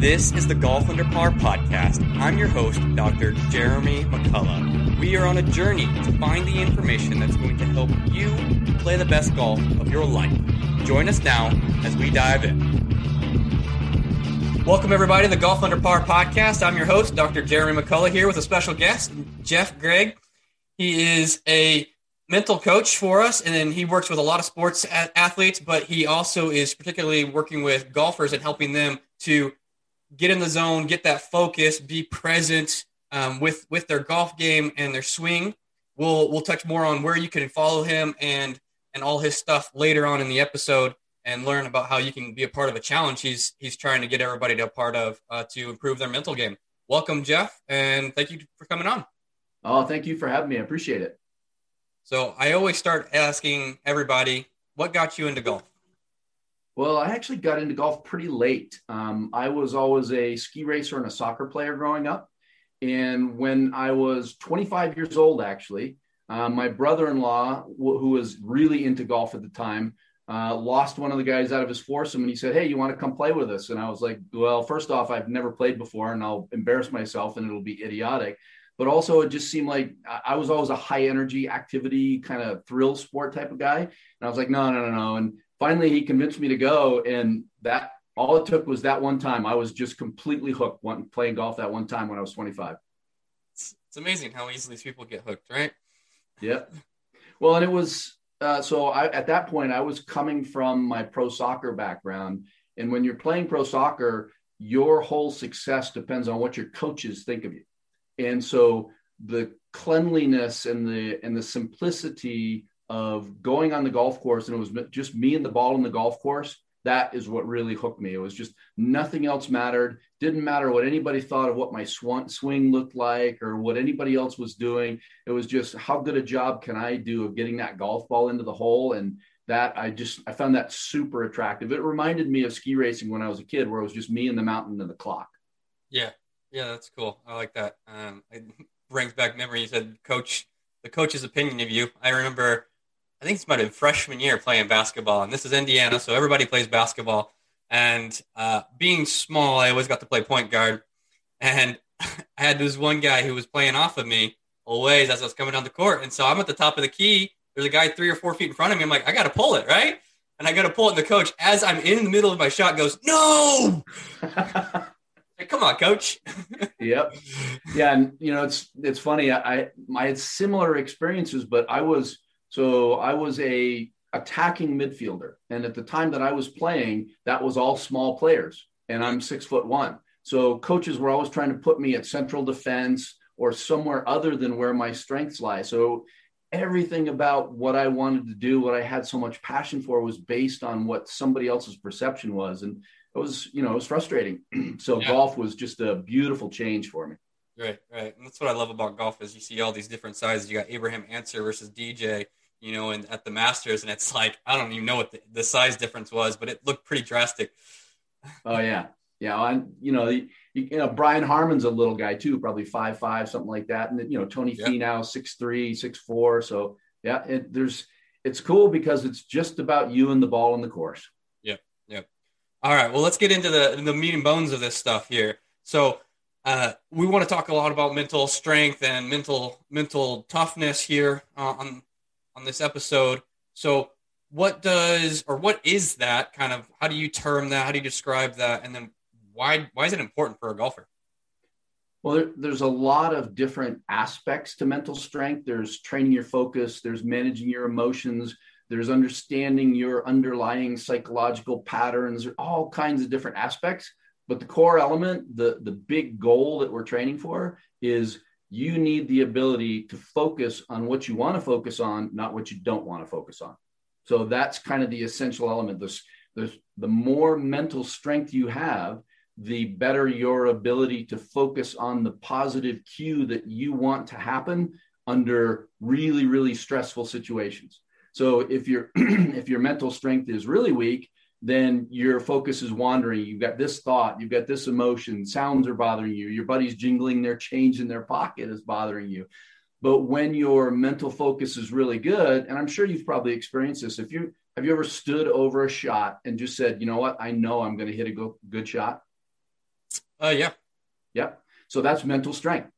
This is the Golf Under Par podcast. I'm your host, Dr. Jeremy McCullough. We are on a journey to find the information that's going to help you play the best golf of your life. Join us now as we dive in. Welcome, everybody, to the Golf Under Par podcast. I'm your host, Dr. Jeremy McCullough, here with a special guest, Jeff Gregg. He is a mental coach for us, and then he works with a lot of sports athletes, but he also is particularly working with golfers and helping them to get in the zone, get that focus, be present um, with with their golf game and their swing. We'll we'll touch more on where you can follow him and and all his stuff later on in the episode and learn about how you can be a part of a challenge he's he's trying to get everybody to a part of uh, to improve their mental game. Welcome, Jeff, and thank you for coming on. Oh, thank you for having me. I appreciate it. So I always start asking everybody, what got you into golf? Well, I actually got into golf pretty late. Um, I was always a ski racer and a soccer player growing up. And when I was 25 years old, actually, uh, my brother in law, w- who was really into golf at the time, uh, lost one of the guys out of his foursome and he said, Hey, you want to come play with us? And I was like, Well, first off, I've never played before and I'll embarrass myself and it'll be idiotic. But also, it just seemed like I was always a high energy activity kind of thrill sport type of guy. And I was like, No, no, no, no. And finally he convinced me to go and that all it took was that one time. I was just completely hooked one, playing golf that one time when i was 25 it's, it's amazing how easily people get hooked right? Yeah well and it was uh, so I, at that point i was coming from my pro soccer background and when you're playing pro soccer your whole success depends on what your coaches think of you. And so the cleanliness and the and the simplicity of going on the golf course and it was just me and the ball in the golf course that is what really hooked me. It was just nothing else mattered. Didn't matter what anybody thought of what my swan, swing looked like or what anybody else was doing. It was just how good a job can i do of getting that golf ball into the hole? And that i just i found that super attractive. It reminded me of ski racing when i was a kid where it was just me and the mountain and the clock. Yeah. Yeah that's cool. I like that. Um, it brings back memory you said coach the coach's opinion of you. I remember I think it's my freshman year playing basketball, and this is Indiana, so everybody plays basketball. And uh, being small, I always got to play point guard. And I had this one guy who was playing off of me always as I was coming down the court. And so I'm at the top of the key. There's a guy three or four feet in front of me. I'm like, I got to pull it, right? And I got to pull it. And the coach, as I'm in the middle of my shot, goes, No! Come on, coach. yep. Yeah. And, you know, it's, it's funny. I, I had similar experiences, but I was – so I was a attacking midfielder, and at the time that I was playing, that was all small players, and I'm six foot one. So coaches were always trying to put me at central defense or somewhere other than where my strengths lie. So everything about what I wanted to do, what I had so much passion for, was based on what somebody else's perception was, and it was, you know, it was frustrating. so yeah. golf was just a beautiful change for me. Right, right, and that's what I love about golf is you see all these different sizes. You got Abraham Ancer versus DJ, you know, and at the Masters, and it's like I don't even know what the, the size difference was, but it looked pretty drastic. Oh yeah, yeah, and you know, you, you know, Brian Harman's a little guy too, probably five five, something like that, and then, you know, Tony yeah. Finau six three, six four. So yeah, it, there's it's cool because it's just about you and the ball and the course. Yep, yep. All right, well, let's get into the the meat and bones of this stuff here. So. Uh, we want to talk a lot about mental strength and mental mental toughness here uh, on on this episode. So, what does or what is that kind of? How do you term that? How do you describe that? And then why why is it important for a golfer? Well, there, there's a lot of different aspects to mental strength. There's training your focus. There's managing your emotions. There's understanding your underlying psychological patterns. All kinds of different aspects. But the core element, the the big goal that we're training for, is you need the ability to focus on what you want to focus on, not what you don't want to focus on. So that's kind of the essential element. The, the, the more mental strength you have, the better your ability to focus on the positive cue that you want to happen under really, really stressful situations. So if your if your mental strength is really weak, then your focus is wandering. You've got this thought, you've got this emotion, sounds are bothering you, your buddy's jingling their change in their pocket is bothering you. But when your mental focus is really good, and I'm sure you've probably experienced this, if you have you ever stood over a shot and just said, you know what, I know I'm going to hit a go- good shot? Uh, yeah. Yep. So that's mental strength.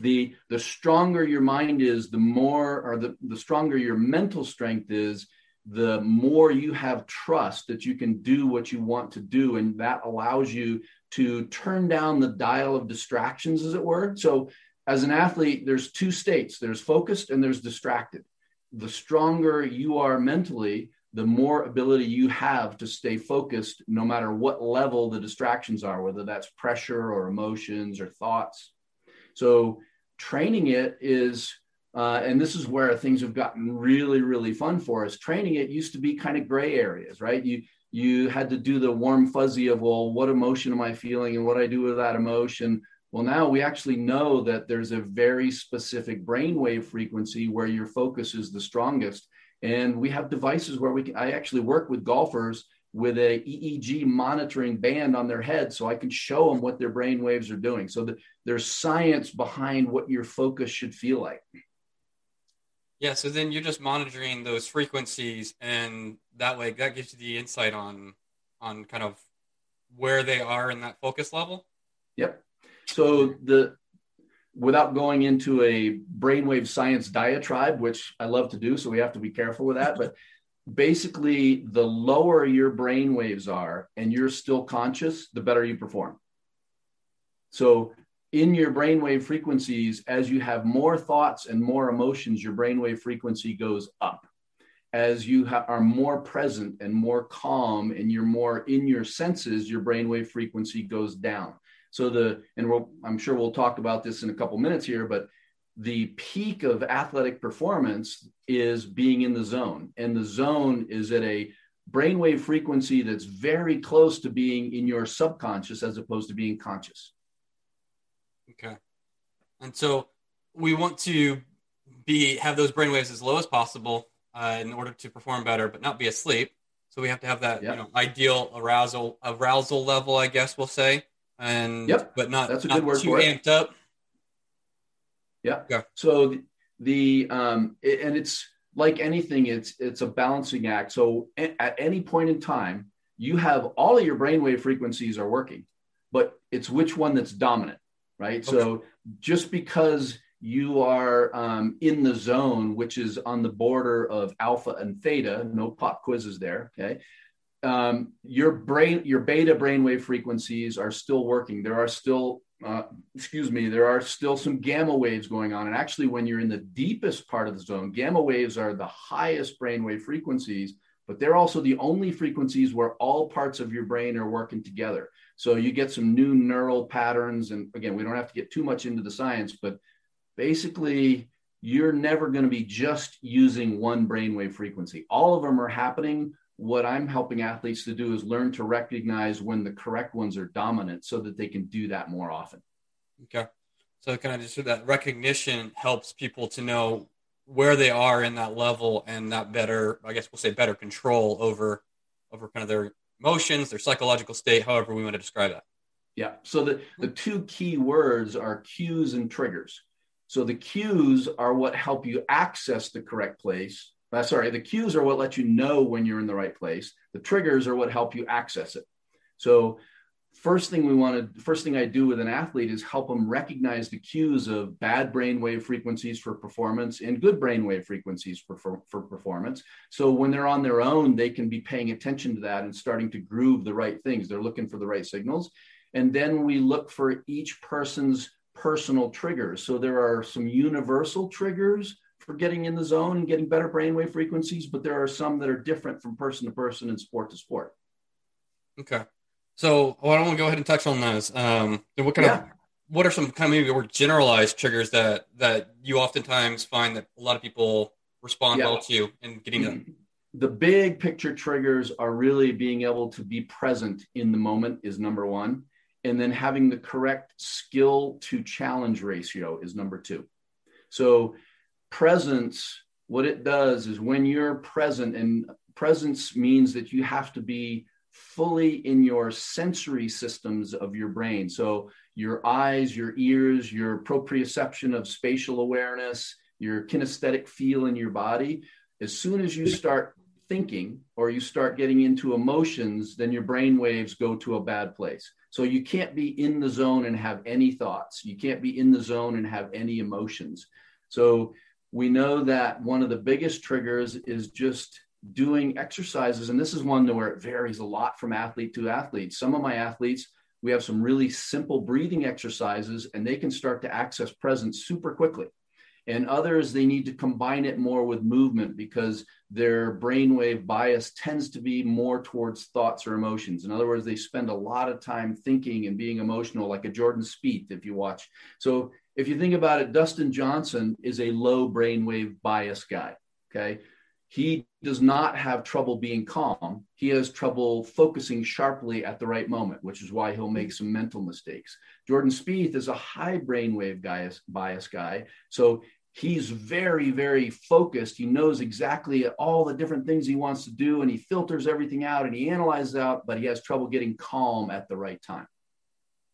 The the stronger your mind is, the more or the, the stronger your mental strength is, the more you have trust that you can do what you want to do. And that allows you to turn down the dial of distractions, as it were. So, as an athlete, there's two states there's focused and there's distracted. The stronger you are mentally, the more ability you have to stay focused no matter what level the distractions are, whether that's pressure or emotions or thoughts. So, training it is uh, and this is where things have gotten really, really fun for us. Training it used to be kind of gray areas, right? You you had to do the warm fuzzy of well, what emotion am I feeling, and what I do with that emotion. Well, now we actually know that there's a very specific brainwave frequency where your focus is the strongest, and we have devices where we can. I actually work with golfers with a EEG monitoring band on their head so I can show them what their brain waves are doing. So that there's science behind what your focus should feel like. Yeah, so then you're just monitoring those frequencies, and that way that gives you the insight on on kind of where they are in that focus level. Yep. So the without going into a brainwave science diatribe, which I love to do, so we have to be careful with that, but basically the lower your brain waves are and you're still conscious, the better you perform. So in your brainwave frequencies, as you have more thoughts and more emotions, your brainwave frequency goes up. As you ha- are more present and more calm and you're more in your senses, your brainwave frequency goes down. So the and we'll, I'm sure we'll talk about this in a couple minutes here, but the peak of athletic performance is being in the zone, and the zone is at a brainwave frequency that's very close to being in your subconscious as opposed to being conscious. Okay. And so we want to be have those brain waves as low as possible uh, in order to perform better, but not be asleep. So we have to have that yep. you know ideal arousal arousal level, I guess we'll say, and yep. but not that's a not good word too for amped up. Yeah. yeah. So the, the um it, and it's like anything, it's it's a balancing act. So at any point in time, you have all of your brainwave frequencies are working, but it's which one that's dominant right? Okay. So just because you are um, in the zone, which is on the border of alpha and theta, no pop quizzes there, okay? Um, your brain, your beta brainwave frequencies are still working. There are still, uh, excuse me, there are still some gamma waves going on. And actually, when you're in the deepest part of the zone, gamma waves are the highest brainwave frequencies, but they're also the only frequencies where all parts of your brain are working together. So you get some new neural patterns. And again, we don't have to get too much into the science, but basically, you're never going to be just using one brainwave frequency. All of them are happening. What I'm helping athletes to do is learn to recognize when the correct ones are dominant so that they can do that more often. Okay. So kind of just that recognition helps people to know where they are in that level and that better, I guess we'll say better control over over kind of their emotions, their psychological state, however we want to describe that. Yeah. So the, the two key words are cues and triggers. So the cues are what help you access the correct place. Uh, sorry, the cues are what let you know when you're in the right place. The triggers are what help you access it. So first thing we want to first thing i do with an athlete is help them recognize the cues of bad brainwave frequencies for performance and good brainwave frequencies for, for, for, performance. So when they're on their own they can be paying attention to that and starting to groove the right things. They're looking for the right signals. And then we look for each person's personal triggers. So there are some universal triggers for getting in the zone and getting better brainwave frequencies but there are some that are different from person to person and sport to sport. Okay so well, I want to go ahead and touch on those. Um, what kind yeah. of what are some kind of maybe more generalized triggers that that you oftentimes find that a lot of people respond yeah. well to in getting mm-hmm. the big picture triggers are really being able to be present in the moment is number one. And then having the correct skill to challenge ratio is number two. So, presence, what it does is when you're present, and presence means that you have to be fully in your sensory systems of your brain. So, your eyes, your ears, your proprioception of spatial awareness, your kinesthetic feel in your body. As soon as you start thinking or you start getting into emotions, then your brain waves go to a bad place. So you can't be in the zone and have any thoughts. You can't be in the zone and have any emotions. So we know that one of the biggest triggers is just doing exercises. And this is one where it varies a lot from athlete to athlete. Some of my athletes, we have some really simple breathing exercises and they can start to access presence super quickly and others they need to combine it more with movement because their brainwave bias tends to be more towards thoughts or emotions in other words they spend a lot of time thinking and being emotional like a jordan Spieth if you watch so if you think about it dustin johnson is a low brainwave bias guy okay he does not have trouble being calm. He has trouble focusing sharply at the right moment, which is why he'll make some mental mistakes. Jordan Spieth is a high brainwave bias, bias guy. So he's very, very focused. He knows exactly all the different things he wants to do and he filters everything out and he analyzes out, but he has trouble getting calm at the right time.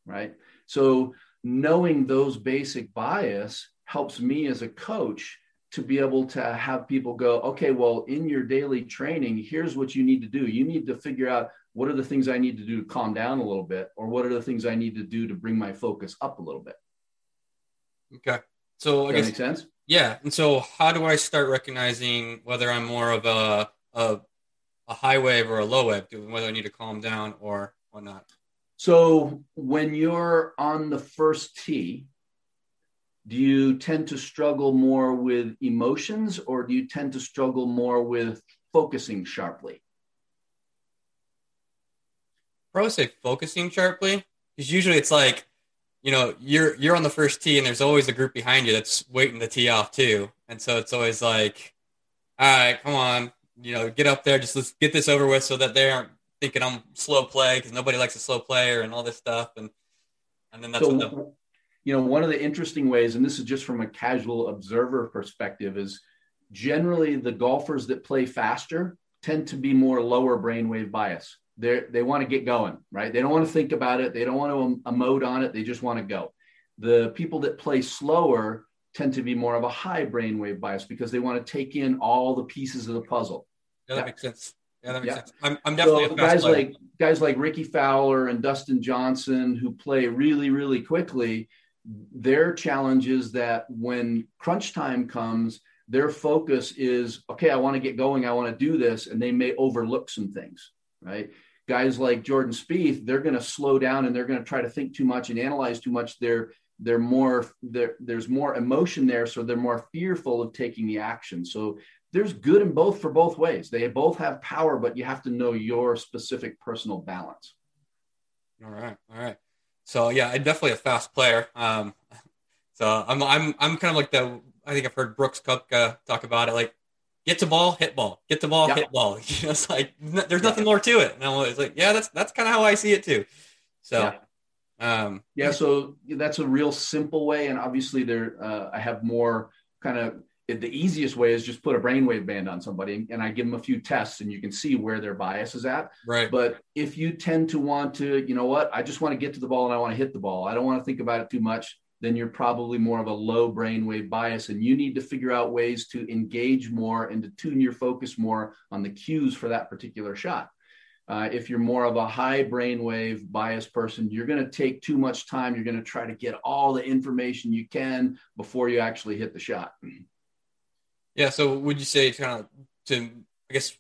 Right. So knowing those basic bias helps me as a coach to be able to have people go, okay, well, in your daily training, here's what you need to do. You need to figure out what are the things I need to do to calm down a little bit, or what are the things I need to do to bring my focus up a little bit. Okay. So Does I guess, make sense? Yeah. And so how do I start recognizing whether I'm more of a, a, a high wave or a low wave, whether I need to calm down or whatnot? So when you're on the first tee, do you tend to struggle more with emotions or do you tend to struggle more with focusing sharply? Probably say focusing sharply because usually it's like, you know, you're you're on the first tee and there's always a group behind you that's waiting to tee off too, and so it's always like, all right, come on, you know, get up there, just let's get this over with so that they aren't thinking I'm slow play because nobody likes a slow player and all this stuff, and and then that's so, the, you know, one of the interesting ways, and this is just from a casual observer perspective, is generally the golfers that play faster tend to be more lower brainwave bias. They they want to get going, right? They don't want to think about it. They don't want to emote on it. They just want to go. The people that play slower tend to be more of a high brainwave bias because they want to take in all the pieces of the puzzle. Yeah, that yeah. makes sense. Yeah, that makes yeah. sense. I'm, I'm definitely so guys player. like guys like Rickie Fowler and Dustin Johnson who play really, really quickly their challenge is that when crunch time comes, their focus is okay, I want to get going, I want to do this, and they may overlook some things, right? Guys like Jordan Spieth, they're going to slow down and they're going to try to think too much and analyze too much. They're they're more they're, there's more emotion there, so they're more fearful of taking the action. So there's good in both for both ways. They both have power, but you have to know your specific personal balance. All right, all right. So yeah, I'm definitely a fast player. Um, so I'm I'm I'm kind of like the I think I've heard Brooks Koepka talk about it. Like get to ball, hit ball, get the ball, hit ball. You know, it's like there's nothing more to it. And I'm always like, yeah, that's that's kind of how I see it too. So. Yeah. Um, yeah, so that's a real simple way, and obviously there uh, I have more kind of the easiest way is just put a brainwave band on somebody and I give them a few tests and you can see where their bias is at. Right. But if you tend to want to, you know what, I just want to get to the ball and I want to hit the ball. I don't want to think about it too much. Then you're probably more of a low brainwave bias and you need to figure out ways to engage more and to tune your focus more on the cues for that particular shot. Uh, if you're more of a high brainwave bias person, you're going to take too much time. You're going to try to get all the information you can before you actually hit the shot. Yeah. So would you say kind of to I guess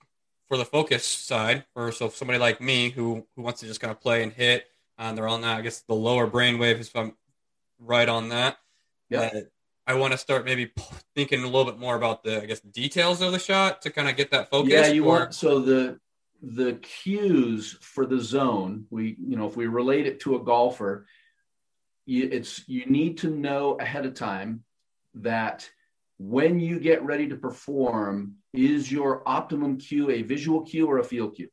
for the focus side, or so somebody like me who who wants to just kind of play and hit, and uh, they're on that. I guess the lower brain wave if I'm right on that. Yeah. Uh, I want to start maybe thinking a little bit more about the I guess details of the shot to kind of get that focus. Yeah, you or... want so the the cues for the zone. We you know if we relate it to a golfer, you, it's you need to know ahead of time that when you get ready to perform, is your optimum cue a visual cue or a feel cue?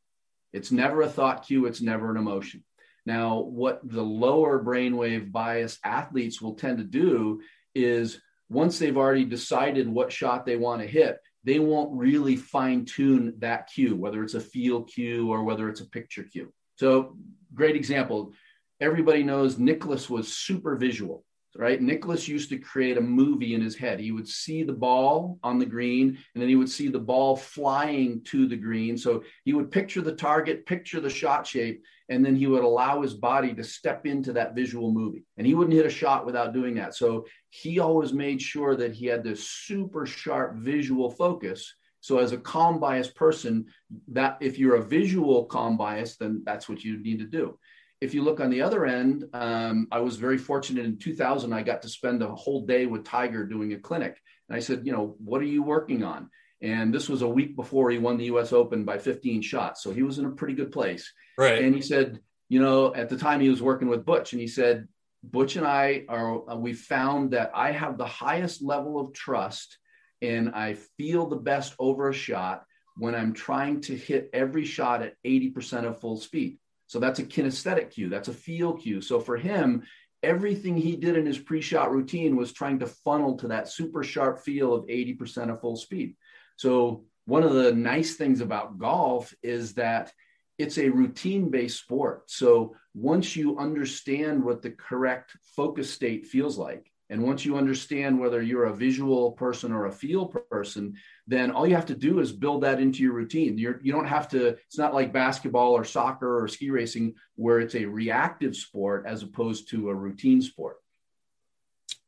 It's never a thought cue, it's never an emotion. Now, what the lower brainwave bias athletes will tend to do is once they've already decided what shot they want to hit, they won't really fine tune that cue, whether it's a feel cue or whether it's a picture cue. So, great example. Everybody knows Nicklaus was super visual right? Nicklaus used to create a movie in his head. He would see the ball on the green, and then he would see the ball flying to the green. So he would picture the target, picture the shot shape, and then he would allow his body to step into that visual movie. And he wouldn't hit a shot without doing that. So he always made sure that he had this super sharp visual focus. So as a calm bias person, that if you're a visual calm bias, then that's what you need to do if you look on the other end, um, I was very fortunate in 2000. I got to spend a whole day with Tiger doing a clinic. And I said, you know, what are you working on? And this was a week before he won the US Open by 15 shots. So he was in a pretty good place. Right. And he said, you know, at the time he was working with Butch, and he said, Butch and I are, uh, we found that I have the highest level of trust and I feel the best over a shot when I'm trying to hit every shot at 80% of full speed. So that's a kinesthetic cue, that's a feel cue. So for him, everything he did in his pre shot routine was trying to funnel to that super sharp feel of 80% of full speed. So one of the nice things about golf is that it's a routine based sport. So once you understand what the correct focus state feels like, and once you understand whether you're a visual person or a feel person, then all you have to do is build that into your routine. You're, you don't have to, it's not like basketball or soccer or ski racing where it's a reactive sport as opposed to a routine sport.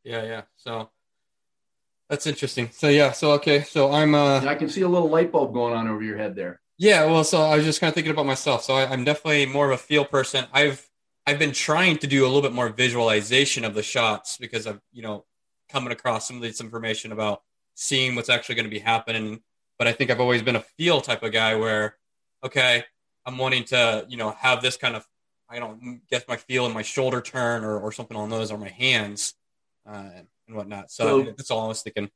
Yeah, yeah. So that's interesting. So yeah, so okay, so I'm uh I can see a little light bulb going on over your head there. Yeah, well, so I was just kind of thinking about myself. So I, I'm definitely more of a feel person. I've I've been trying to do a little bit more visualization of the shots because I've, you know, coming across some of this information about seeing what's actually going to be happening. But I think I've always been a feel type of guy where, okay, I'm wanting to, you know, have this kind of, I don't guess my feel in my shoulder turn or, or something on those or my hands uh, and whatnot. So, so that's all I was thinking.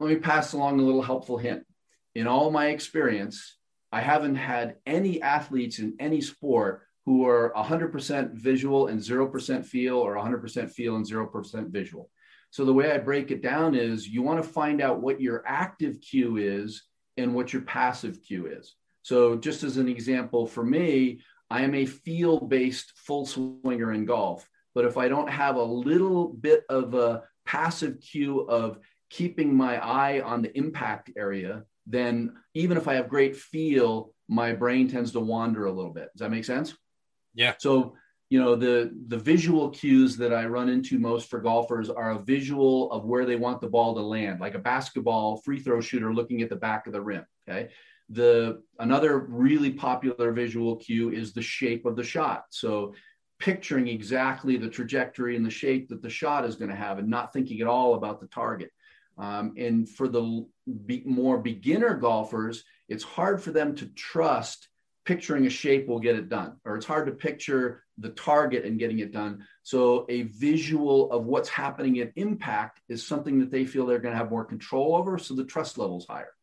Let me pass along a little helpful hint. In all my experience, I haven't had any athletes in any sport who are 100% visual and 0% feel or 100% feel and 0% visual. So the way I break it down is you want to find out what your active cue is and what your passive cue is. So just as an example for me, I am a feel based full swinger in golf. But if I don't have a little bit of a passive cue of keeping my eye on the impact area, then even if I have great feel, my brain tends to wander a little bit. Does that make sense? Yeah. So, you know, the the visual cues that I run into most for golfers are a visual of where they want the ball to land, like a basketball free throw shooter looking at the back of the rim. Okay. The another really popular visual cue is the shape of the shot. So picturing exactly the trajectory and the shape that the shot is going to have and not thinking at all about the target. Um, and for the be, more beginner golfers, it's hard for them to trust picturing a shape will get it done, or it's hard to picture the target and getting it done. So, a visual of what's happening at impact is something that they feel they're going to have more control over. So, the trust level is higher.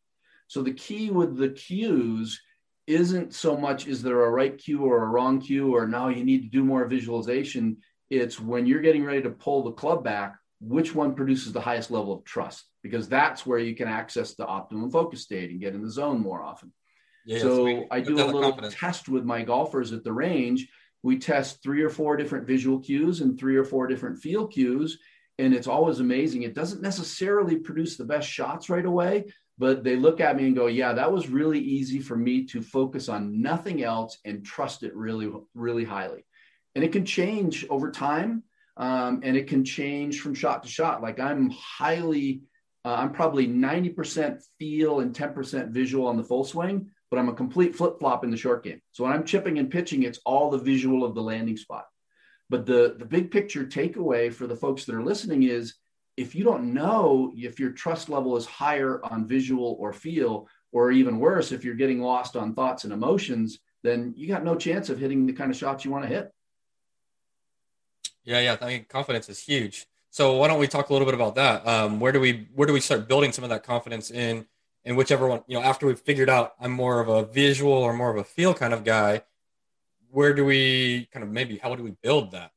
So, the key with the cues isn't so much is there a right cue or a wrong cue, or now you need to do more visualization. It's when you're getting ready to pull the club back, which one produces the highest level of trust? Because that's where you can access the optimum focus state and get in the zone more often. Yeah, so I do a little confidence. test with my golfers at the range. We test three or four different visual cues and three or four different feel cues. And it's always amazing. It doesn't necessarily produce the best shots right away, but they look at me and go, Yeah, that was really easy for me to focus on nothing else and trust it really, really highly. And it can change over time um, and it can change from shot to shot. Like I'm highly, uh, I'm probably 90% feel and 10% visual on the full swing but I'm a complete flip flop in the short game. So when I'm chipping and pitching, it's all the visual of the landing spot. But the, the big picture takeaway for the folks that are listening is if you don't know if your trust level is higher on visual or feel, or even worse, if you're getting lost on thoughts and emotions, then you got no chance of hitting the kind of shots you want to hit. Yeah, yeah. I mean, confidence is huge. So why don't we talk a little bit about that? Um, where do we where do we start building some of that confidence in in whichever one you know after we've figured out I'm more of a visual or more of a feel kind of guy? Where do we kind of maybe how do we build that?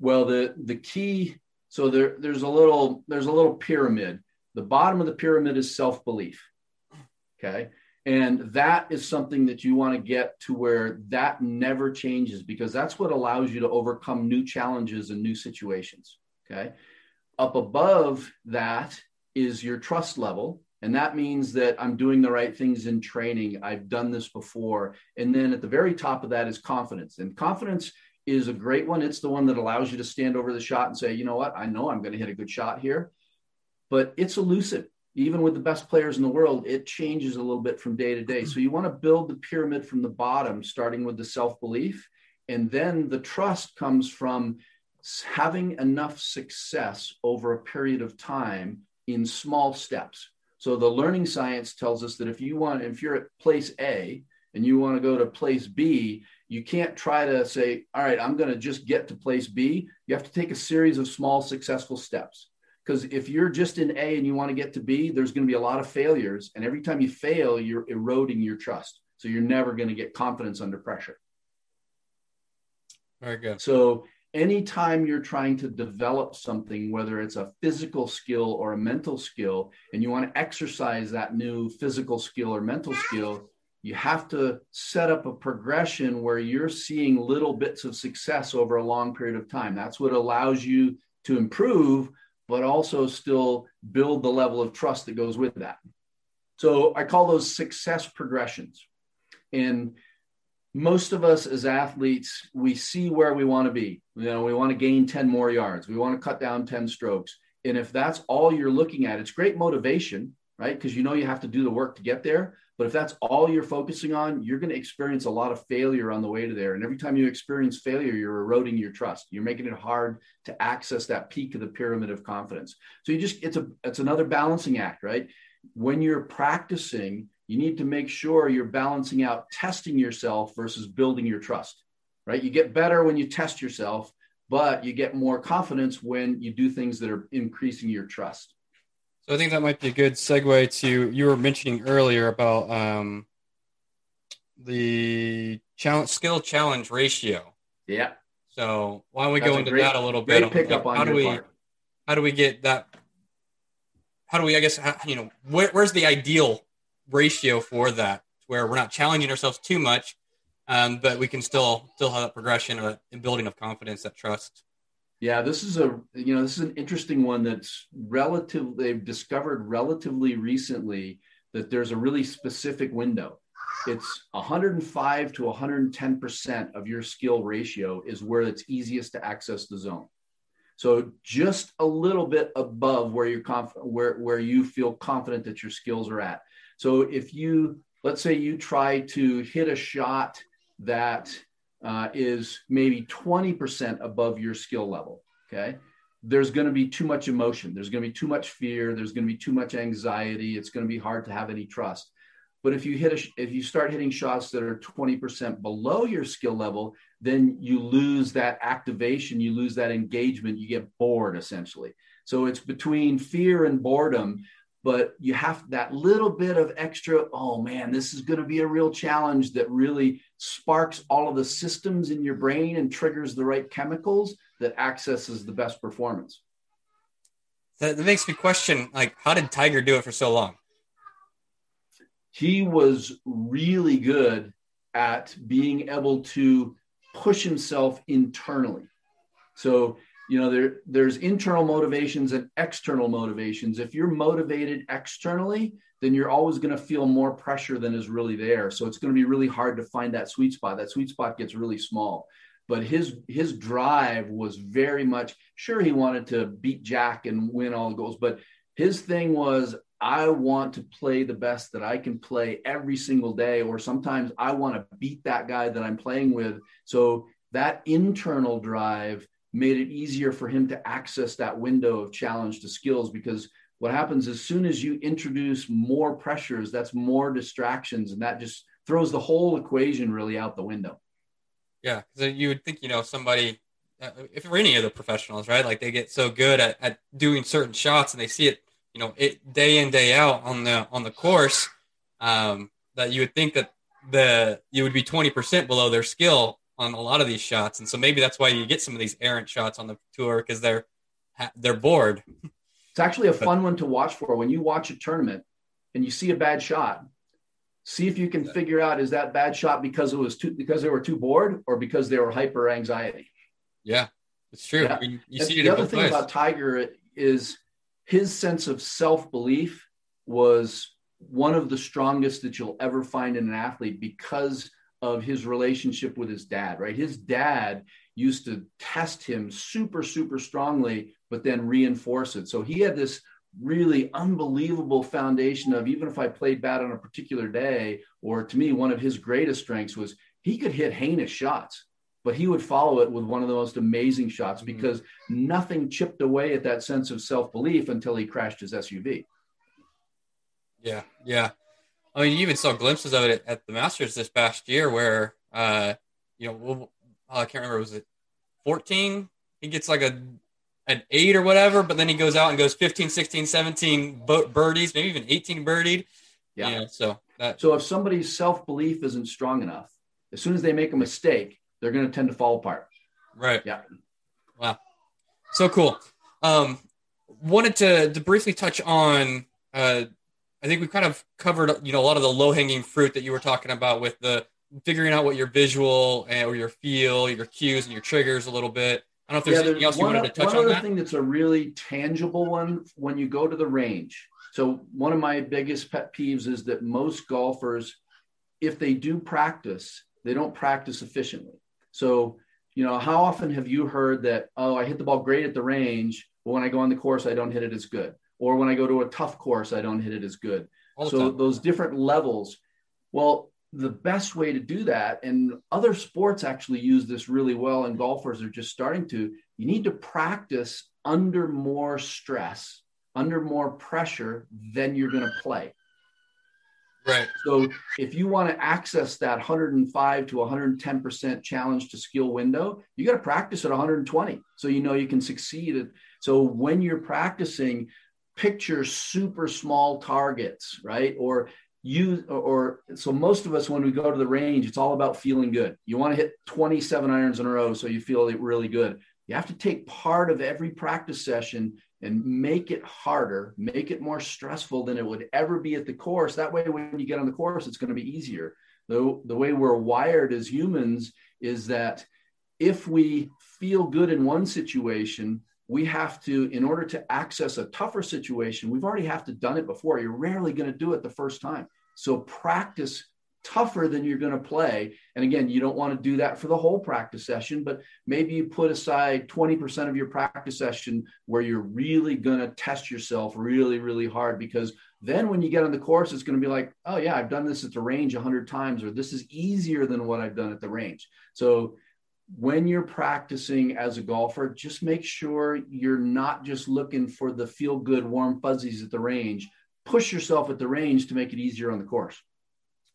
Well, the the key so there there's a little there's a little pyramid. The bottom of the pyramid is self belief. Okay. And that is something that you want to get to where that never changes because that's what allows you to overcome new challenges and new situations. Okay. Up above that is your trust level. And that means that I'm doing the right things in training. I've done this before. And then at the very top of that is confidence. And confidence is a great one. It's the one that allows you to stand over the shot and say, you know what? I know I'm going to hit a good shot here, but it's elusive even with the best players in the world, it changes a little bit from day to day. So you want to build the pyramid from the bottom, starting with the self belief. And then the trust comes from having enough success over a period of time in small steps. So the learning science tells us that if you want, if you're at place A and you want to go to place B, you can't try to say, all right, I'm going to just get to place B. You have to take a series of small successful steps because if you're just in A and you want to get to B, there's going to be a lot of failures. And every time you fail, you're eroding your trust. So you're never going to get confidence under pressure. Very good. So anytime you're trying to develop something, whether it's a physical skill or a mental skill, and you want to exercise that new physical skill or mental skill, you have to set up a progression where you're seeing little bits of success over a long period of time. That's what allows you to improve but also still build the level of trust that goes with that. So I call those success progressions. And most of us as athletes, we see where we want to be. You know, we want to gain 10 more yards, we want to cut down 10 strokes. And if that's all you're looking at, it's great motivation, right? Because you know you have to do the work to get there. But if that's all you're focusing on, you're going to experience a lot of failure on the way to there. And every time you experience failure, you're eroding your trust. You're making it hard to access that peak of the pyramid of confidence. So you just it's a it's another balancing act, right? When you're practicing, you need to make sure you're balancing out testing yourself versus building your trust. Right? You get better when you test yourself, but you get more confidence when you do things that are increasing your trust. So I think that might be a good segue to you were mentioning earlier about um, the challenge skill challenge ratio. Yeah. So why don't we That's go into great, that a little bit? Like, how do we part. how do we get that? How do we? I guess how, you know where, where's the ideal ratio for that, where we're not challenging ourselves too much, um, but we can still still have that progression of building of confidence, that trust. Yeah, this is a you know this is an interesting one that's relative. They've discovered relatively recently that there's a really specific window. It's 105 to 110 percent of your skill ratio is where it's easiest to access the zone. So just a little bit above where you're conf- where where you feel confident that your skills are at. So if you let's say you try to hit a shot that uh, is maybe 20% above your skill level. Okay. There's going to be too much emotion. There's going to be too much fear. There's going to be too much anxiety. It's going to be hard to have any trust. But if you hit a, if you start hitting shots that are 20% below your skill level, then you lose that activation, you lose that engagement, you get bored essentially. So it's between fear and boredom but you have that little bit of extra oh man this is going to be a real challenge that really sparks all of the systems in your brain and triggers the right chemicals that accesses the best performance. That, that makes me question like how did tiger do it for so long? He was really good at being able to push himself internally. So you know there there's internal motivations and external motivations. If you're motivated externally then you're always going to feel more pressure than is really there. So it's going to be really hard to find that sweet spot. That sweet spot gets really small. But his his drive was very much sure he wanted to beat jack and win all the goals but his thing was i want to play the best that i can play every single day or sometimes i want to beat that guy that i'm playing with. So that internal drive made it easier for him to access that window of challenge to skills because what happens as soon as you introduce more pressures that's more distractions and that just throws the whole equation really out the window yeah so you would think you know somebody uh, if for any of the professionals, right? Like they get so good at, at doing certain shots and they see it, you know, it day in day out on the on the course, um, that you would think that the you would be twenty percent below their skill on a lot of these shots, and so maybe that's why you get some of these errant shots on the tour because they're they're bored. It's actually a fun one to watch for when you watch a tournament and you see a bad shot. See if you can figure out is that bad shot because it was too because they were too bored or because they were hyper anxiety. Yeah, it's true. Yeah. I mean, you see the other thing ways. about Tiger is his sense of self belief was one of the strongest that you'll ever find in an athlete because of his relationship with his dad. Right, his dad used to test him super super strongly, but then reinforce it. So he had this really unbelievable foundation of even if I played bad on a particular day, or to me, one of his greatest strengths was he could hit heinous shots but he would follow it with one of the most amazing shots mm-hmm. because nothing chipped away at that sense of self belief until he crashed his SUV. Yeah, yeah. I mean, you even saw glimpses of it at the Masters this past year, where uh, you know, I can't remember, was it 14? He gets like a an eight or whatever, but then he goes out and goes 15, 16, 17 birdies, maybe even 18 birdied. Yeah. You know, so that. So if somebody's self belief isn't strong enough, as soon as they make a mistake, they're going to tend to fall apart. Right. Yeah. Wow. So cool. Um, wanted to, to briefly touch on, uh, I think we've kind of covered, you know, a lot of the low hanging fruit that you were talking about with the figuring out what your visual and, or your feel, your cues and your triggers a little bit. I don't know if there's yeah, anything else you wanted to touch one on. One other that. thing that's a really tangible one when you go to the range. So one of my biggest pet peeves is that most golfers, if they do practice, they don't practice efficiently. So, you know, how often have you heard that, oh, I hit the ball great at the range, but when I go on the course, I don't hit it as good? Or when I go to a tough course, I don't hit it as good. So, those different levels. Well, the best way to do that, and other sports actually use this really well, and golfers are just starting to, you need to practice under more stress, under more pressure than you're going to play. Right. So if you want to access that 105 to 110% challenge to skill window, you got to practice at 120 so you know you can succeed. So when you're practicing, picture super small targets, right? Or you or so most of us when we go to the range, it's all about feeling good. You want to hit 27 irons in a row so you feel really good. You have to take part of every practice session and make it harder, make it more stressful than it would ever be at the course. That way, when you get on the course, it's going to be easier. The, the way we're wired as humans is that if we feel good in one situation, we have to, in order to access a tougher situation, we've already have to done it before. You're rarely going to do it the first time. So practice tougher than you're going to play. And again, you don't want to do that for the whole practice session, but maybe you put aside 20% of your practice session where you're really going to test yourself really, really hard because then when you get on the course, it's going to be like, oh, yeah, I've done this at the range 100 times, or this is easier than what I've done at the range. So when you're practicing as a golfer, just make sure you're not just looking for the feel good, warm fuzzies at the range. Push yourself at the range to make it easier on the course.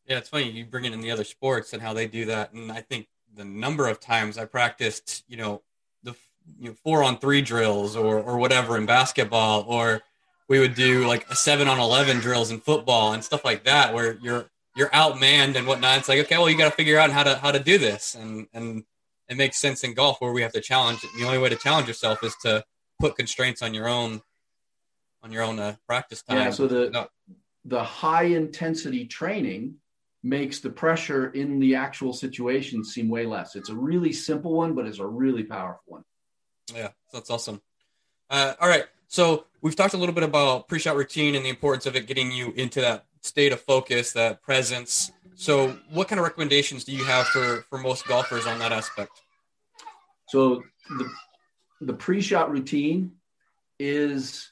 Yeah, it's funny you bring it in the other sports and how they do that. And I think the number of times I practiced, you know, the you know, four on three drills or or whatever in basketball, or we would do like a seven on eleven drills in football and stuff like that, where you're you're outmanned and whatnot. It's like, okay, well, you got to figure out how to how to do this, and and it makes sense in golf where we have to challenge. The only way to challenge yourself is to put constraints on your own on your own uh, practice time. Yeah. So the no. the high intensity training makes the pressure in the actual situation seem way less. It's a really simple one, but it's a really powerful one. Yeah, that's awesome. Uh, all right. So we've talked a little bit about pre-shot routine and the importance of it getting you into that state of focus, that presence. So what kind of recommendations do you have for, for most golfers on that aspect? So the, the pre-shot routine is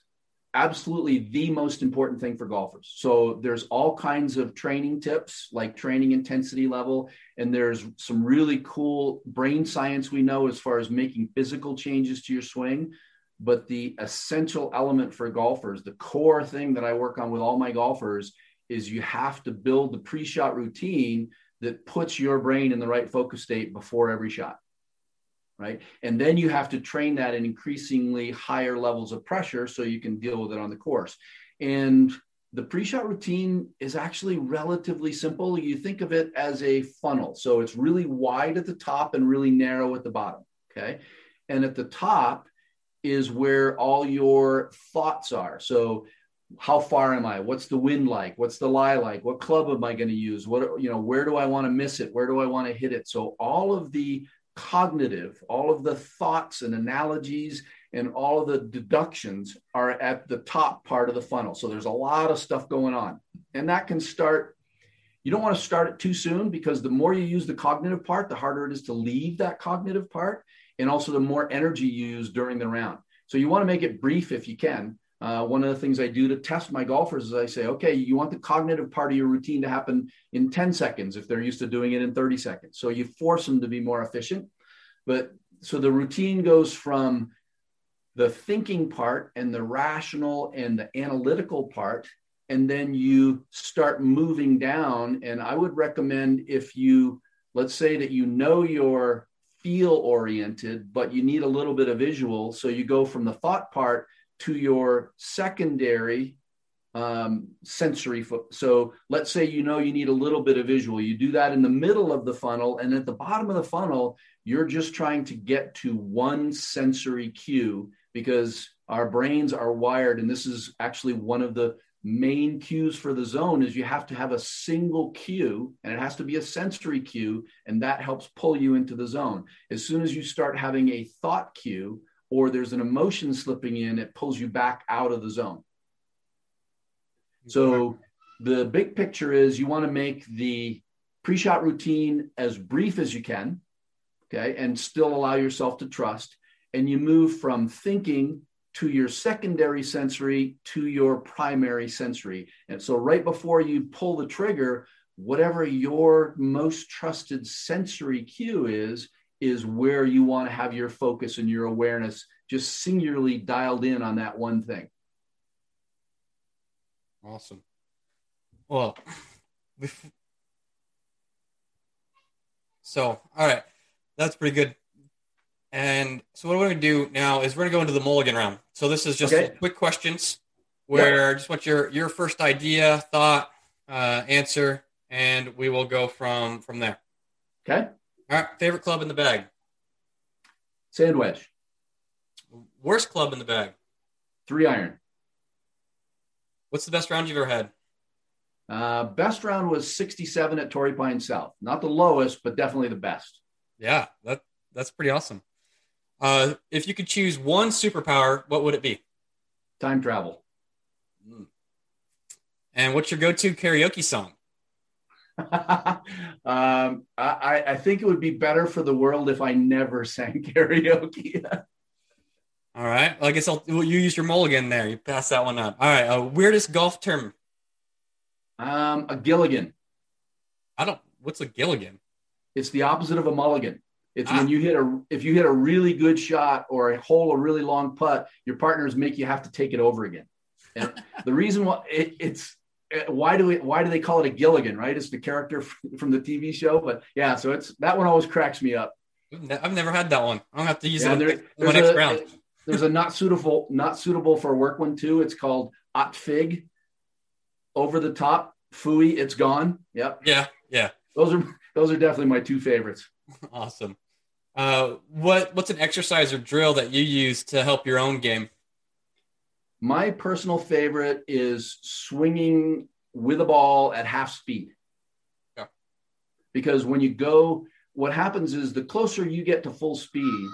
absolutely the most important thing for golfers. So there's all kinds of training tips like training intensity level and there's some really cool brain science we know as far as making physical changes to your swing, but the essential element for golfers, the core thing that I work on with all my golfers is you have to build the pre-shot routine that puts your brain in the right focus state before every shot. right? And then you have to train that in increasingly higher levels of pressure so you can deal with it on the course. And the pre-shot routine is actually relatively simple. You think of it as a funnel. So it's really wide at the top and really narrow at the bottom. Okay. And at the top is where all your thoughts are. So how far am I? What's the wind like? What's the lie like? What club am I going to use? What, you know, where do I want to miss it? Where do I want to hit it? So all of the cognitive, all of the thoughts and analogies and all of the deductions are at the top part of the funnel. So there's a lot of stuff going on. And that can start, you don't want to start it too soon because the more you use the cognitive part, the harder it is to leave that cognitive part. And also the more energy you use during the round. So you want to make it brief if you can. Uh, one of the things I do to test my golfers is I say, okay, you want the cognitive part of your routine to happen in 10 seconds if they're used to doing it in 30 seconds. So you force them to be more efficient. But so the routine goes from the thinking part and the rational and the analytical part and then you start moving down and i would recommend if you let's say that you know you're feel oriented but you need a little bit of visual so you go from the thought part to your secondary um, sensory fo- so let's say you know you need a little bit of visual. You do that in the middle of the funnel and at the bottom of the funnel you're just trying to get to one sensory cue because our brains are wired and this is actually one of the main cues for the zone is you have to have a single cue and it has to be a sensory cue and that helps pull you into the zone. As soon as you start having a thought cue or there's an emotion slipping in it pulls you back out of the zone so the big picture is you want to make the pre-shot routine as brief as you can okay and still allow yourself to trust and you move from thinking to your secondary sensory to your primary sensory. And so, right before you pull the trigger, whatever your most trusted sensory cue is, is where you want to have your focus and your awareness just singularly dialed in on that one thing. Awesome. Well, so, all right. That's pretty good. And so what we're going to do now is we're going to go into the mulligan round. So this is just okay. quick questions where yep. just what your your first idea, thought, uh, answer, and we will go from from there. Okay. All right. Favorite club in the bag? Sand wedge. Worst club in the bag? Three iron. What's the best round you've ever had? Uh, best round was 67 at Torrey Pines South. Not the lowest, but definitely the best. Yeah, that that's pretty awesome. Uh, if you could choose one superpower, what would it be? Time travel. Mm. And what's your go-to karaoke song? um, I, I think it would be better for the world if I never sang karaoke. All right. Well, I guess I'll you use your mulligan there. You pass that one up. All right. Uh, weirdest golf term? Um, a Gilligan. I don't. What's a Gilligan? It's the opposite of a mulligan. It's ah. when you hit a if you hit a really good shot or a hole a really long putt, your partners make you have to take it over again. And the reason why it, it's why do we why do they call it a Gilligan? Right? It's the character from the TV show. But yeah, so it's that one always cracks me up. I've never had that one. I'm gonna have to use yeah, it there, the next a, round. There's a not suitable not suitable for work one too. It's called Ot Fig. Over the top, fooey, it's gone. Yep. Yeah, yeah. Those are those are definitely my two favorites. Awesome. Uh, what what's an exercise or drill that you use to help your own game? My personal favorite is swinging with a ball at half speed. Yeah. Because when you go, what happens is the closer you get to full speed,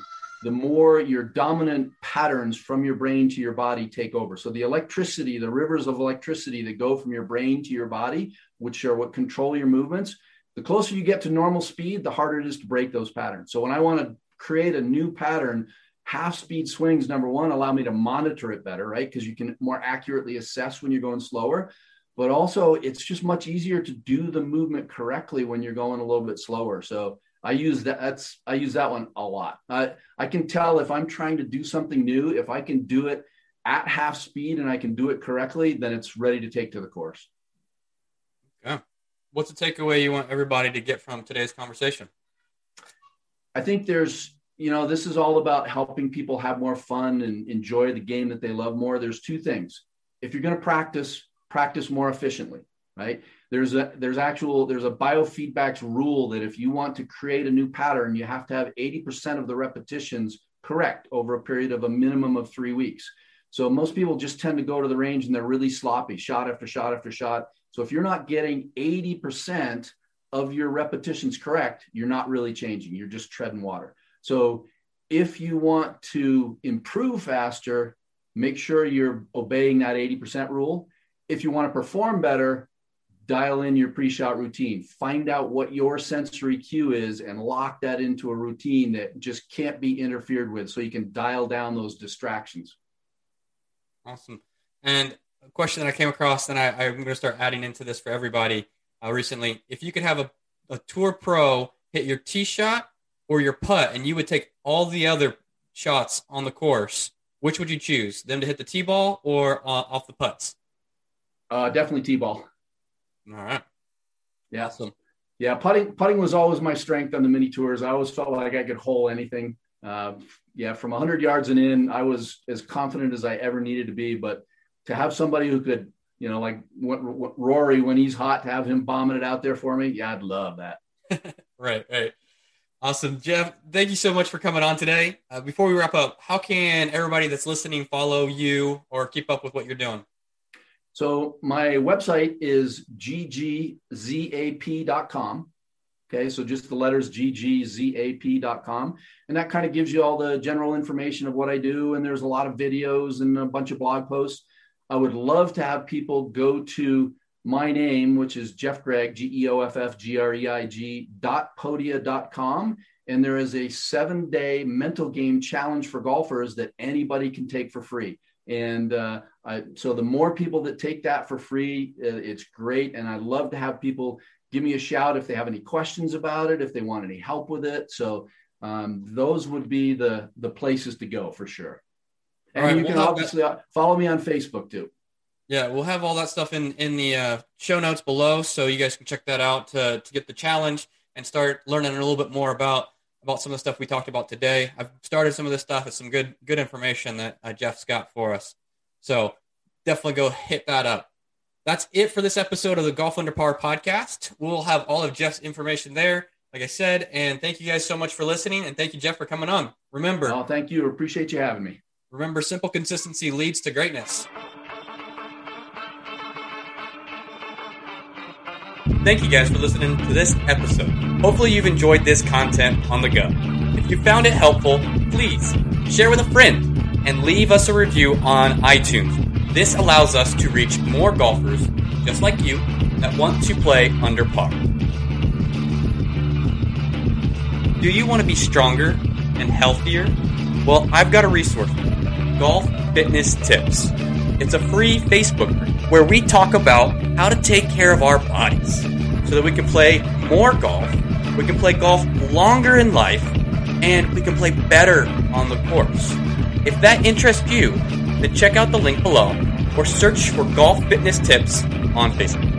the more your dominant patterns from your brain to your body take over. So the electricity, the rivers of electricity that go from your brain to your body, which are what control your movements, the closer you get to normal speed, the harder it is to break those patterns. So when I want to create a new pattern, half speed swings, number one, allow me to monitor it better, right? Because you can more accurately assess when you're going slower. But also, it's just much easier to do the movement correctly when you're going a little bit slower. So I use that. That's I use that one a lot. I I can tell if I'm trying to do something new, if I can do it at half speed and I can do it correctly, then it's ready to take to the course. Yeah what's the takeaway you want everybody to get from today's conversation? I think there's you know, this is all about helping people have more fun and enjoy the game that they love more. There's two things. If you're going to practice, practice more efficiently, right? There's a there's actual there's a biofeedbacks rule that if you want to create a new pattern, you have to have 80% of the repetitions correct over a period of a minimum of 3 weeks. So most people just tend to go to the range and they're really sloppy, shot after shot after shot. So if you're not getting 80% of your repetitions correct, you're not really changing. You're just treading water. So if you want to improve faster, make sure you're obeying that 80% rule. If you want to perform better, dial in your pre-shot routine. Find out what your sensory cue is and lock that into a routine that just can't be interfered with so you can dial down those distractions. Awesome. And a question that I came across, and I, am going to start adding into this for everybody uh, recently. If you could have a, a tour pro hit your tee shot or your putt, and you would take all the other shots on the course, which would you choose? Them to hit the tee ball or uh, off the putts? Uh, definitely tee ball. All right. Yeah. Awesome. Yeah, putting putting was always my strength on the mini tours. I always felt like I could hole anything. Uh, yeah, from 100 yards and in, I was as confident as I ever needed to be. But to have somebody who could, you know, like what, what Rory when he's hot, to have him bombing it out there for me, yeah, I'd love that. right, right. Awesome, Geoff. Thank you so much for coming on today. Uh, before we wrap up, how can everybody that's listening follow you or keep up with what you're doing? So my website is ggzap.com. Okay, so just the letters ggzap.com. And that kind of gives you all the general information of what I do. And there's a lot of videos and a bunch of blog posts. I would love to have people go to my name, which is Geoff Greig, G E O F F G R E I G dot podia.com. And there is a seven day mental game challenge for golfers that anybody can take for free. And uh, I, so the more people that take that for free, uh, it's great. And I love to have people give me a shout if they have any questions about it, if they want any help with it. So um, those would be the the places to go for sure. And right, you we'll can obviously follow me on Facebook too. Yeah, we'll have all that stuff in in the uh, show notes below, so you guys can check that out to to get the challenge and start learning a little bit more about about some of the stuff we talked about today. I've started some of this stuff. It's some good good information that uh, Geoff's got for us. So definitely go hit that up that's it for this episode of the Golf Under Par podcast. We'll have all of Geoff's information there, like I said. And thank you guys so much for listening. And thank you, Geoff, for coming on. Remember, oh, thank you. Appreciate you having me. Remember, simple consistency leads to greatness. Thank you guys for listening to this episode. Hopefully, you've enjoyed this content on the go. If you found it helpful, please share with a friend and leave us a review on iTunes this allows us to reach more golfers just like you that want to play under par. Do you want to be stronger and healthier? Well, I've got a resource for you Golf Fitness Tips. It's a free Facebook group where we talk about how to take care of our bodies so that we can play more golf, we can play golf longer in life, and we can play better on the course. If that interests you, then check out the link below or search for Golf Fitness Tips on Facebook.